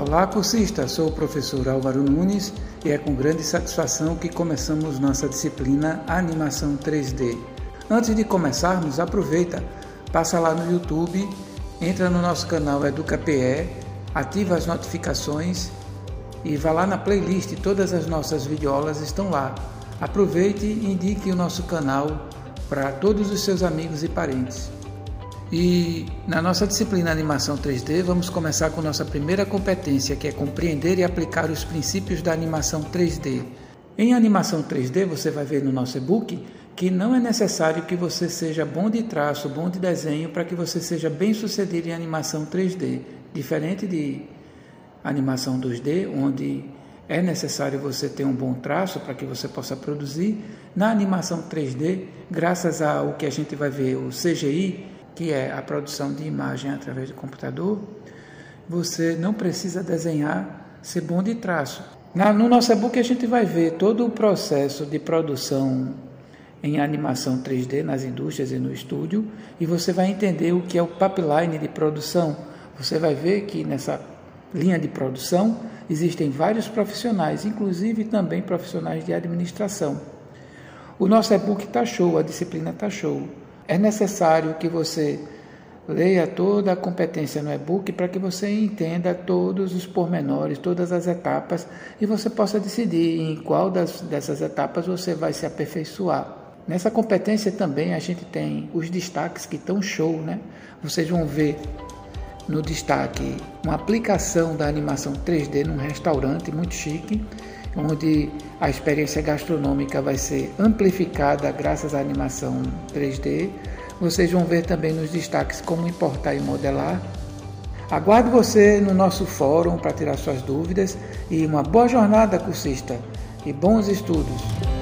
Olá, cursista! Sou o professor Álvaro Nunes e é com grande satisfação que começamos nossa disciplina Animação 3D. Antes de começarmos, aproveita, passa lá no YouTube, entra no nosso canal EducaPE, ativa as notificações e vá lá na playlist, todas as nossas videoaulas estão lá. Aproveite e indique o nosso canal para todos os seus amigos e parentes. E na nossa disciplina Animação 3D, vamos começar com nossa primeira competência, que é compreender e aplicar os princípios da animação 3D. Em animação 3D, você vai ver no nosso e-book que não é necessário que você seja bom de traço, bom de desenho, para que você seja bem sucedido em animação 3D. Diferente de animação 2D, onde é necessário você ter um bom traço para que você possa produzir. Na animação 3D, graças ao que a gente vai ver, o CGI, que é a produção de imagem através do computador, você não precisa desenhar, ser bom de traço. Na, no nosso e-book a gente vai ver todo o processo de produção em animação 3D nas indústrias e no estúdio e você vai entender o que é o pipeline de produção. Você vai ver que nessa linha de produção existem vários profissionais, inclusive também profissionais de administração. O nosso e-book está show, a disciplina está show. É necessário que você leia toda a competência no e-book para que você entenda todos os pormenores, todas as etapas e você possa decidir em qual das, dessas etapas você vai se aperfeiçoar. Nessa competência também a gente tem os destaques que estão show, né? Vocês vão ver no destaque uma aplicação da animação 3D num restaurante muito chique, onde a experiência gastronômica vai ser amplificada graças à animação 3D. Vocês vão ver também nos destaques como importar e modelar. Aguardo você no nosso fórum para tirar suas dúvidas e uma boa jornada, cursista, e bons estudos!